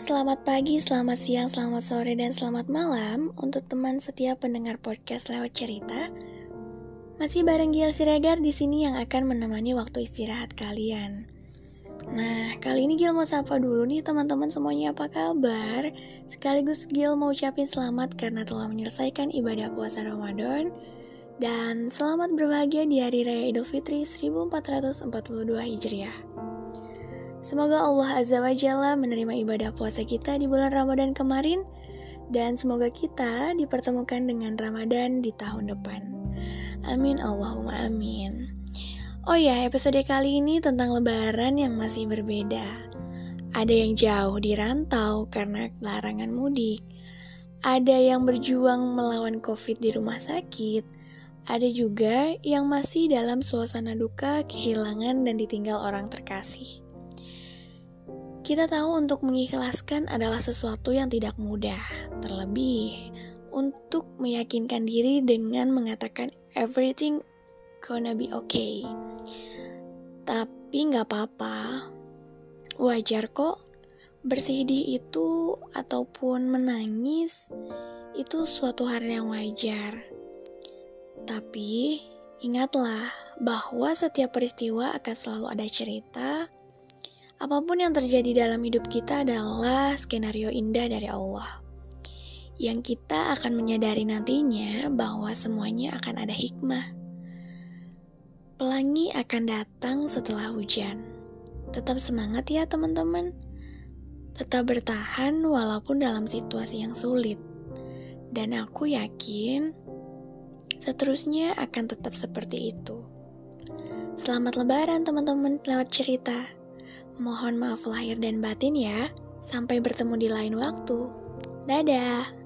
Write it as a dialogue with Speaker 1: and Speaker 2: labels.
Speaker 1: selamat pagi, selamat siang, selamat sore, dan selamat malam untuk teman setiap pendengar podcast lewat cerita. Masih bareng Gil Siregar di sini yang akan menemani waktu istirahat kalian. Nah, kali ini Gil mau sapa dulu nih teman-teman semuanya apa kabar? Sekaligus Gil mau ucapin selamat karena telah menyelesaikan ibadah puasa Ramadan dan selamat berbahagia di Hari Raya Idul Fitri 1442 Hijriah. Semoga Allah Azza wa Jalla menerima ibadah puasa kita di bulan Ramadan kemarin dan semoga kita dipertemukan dengan Ramadan di tahun depan. Amin Allahumma amin. Oh ya, episode kali ini tentang lebaran yang masih berbeda. Ada yang jauh di rantau karena larangan mudik. Ada yang berjuang melawan Covid di rumah sakit. Ada juga yang masih dalam suasana duka, kehilangan dan ditinggal orang terkasih. Kita tahu untuk mengikhlaskan adalah sesuatu yang tidak mudah, terlebih untuk meyakinkan diri dengan mengatakan everything gonna be okay. Tapi nggak apa-apa, wajar kok bersedih itu ataupun menangis itu suatu hal yang wajar. Tapi ingatlah bahwa setiap peristiwa akan selalu ada cerita Apa pun yang terjadi dalam hidup kita adalah skenario indah dari Allah. Yang kita akan menyadari nantinya bahwa semuanya akan ada hikmah. Pelangi akan datang setelah hujan. Tetap semangat ya teman-teman. Tetap bertahan walaupun dalam situasi yang sulit. Dan aku yakin seterusnya akan tetap seperti itu. Selamat lebaran teman-teman lewat cerita. Mohon maaf lahir dan batin ya. Sampai bertemu di lain waktu. Dadah.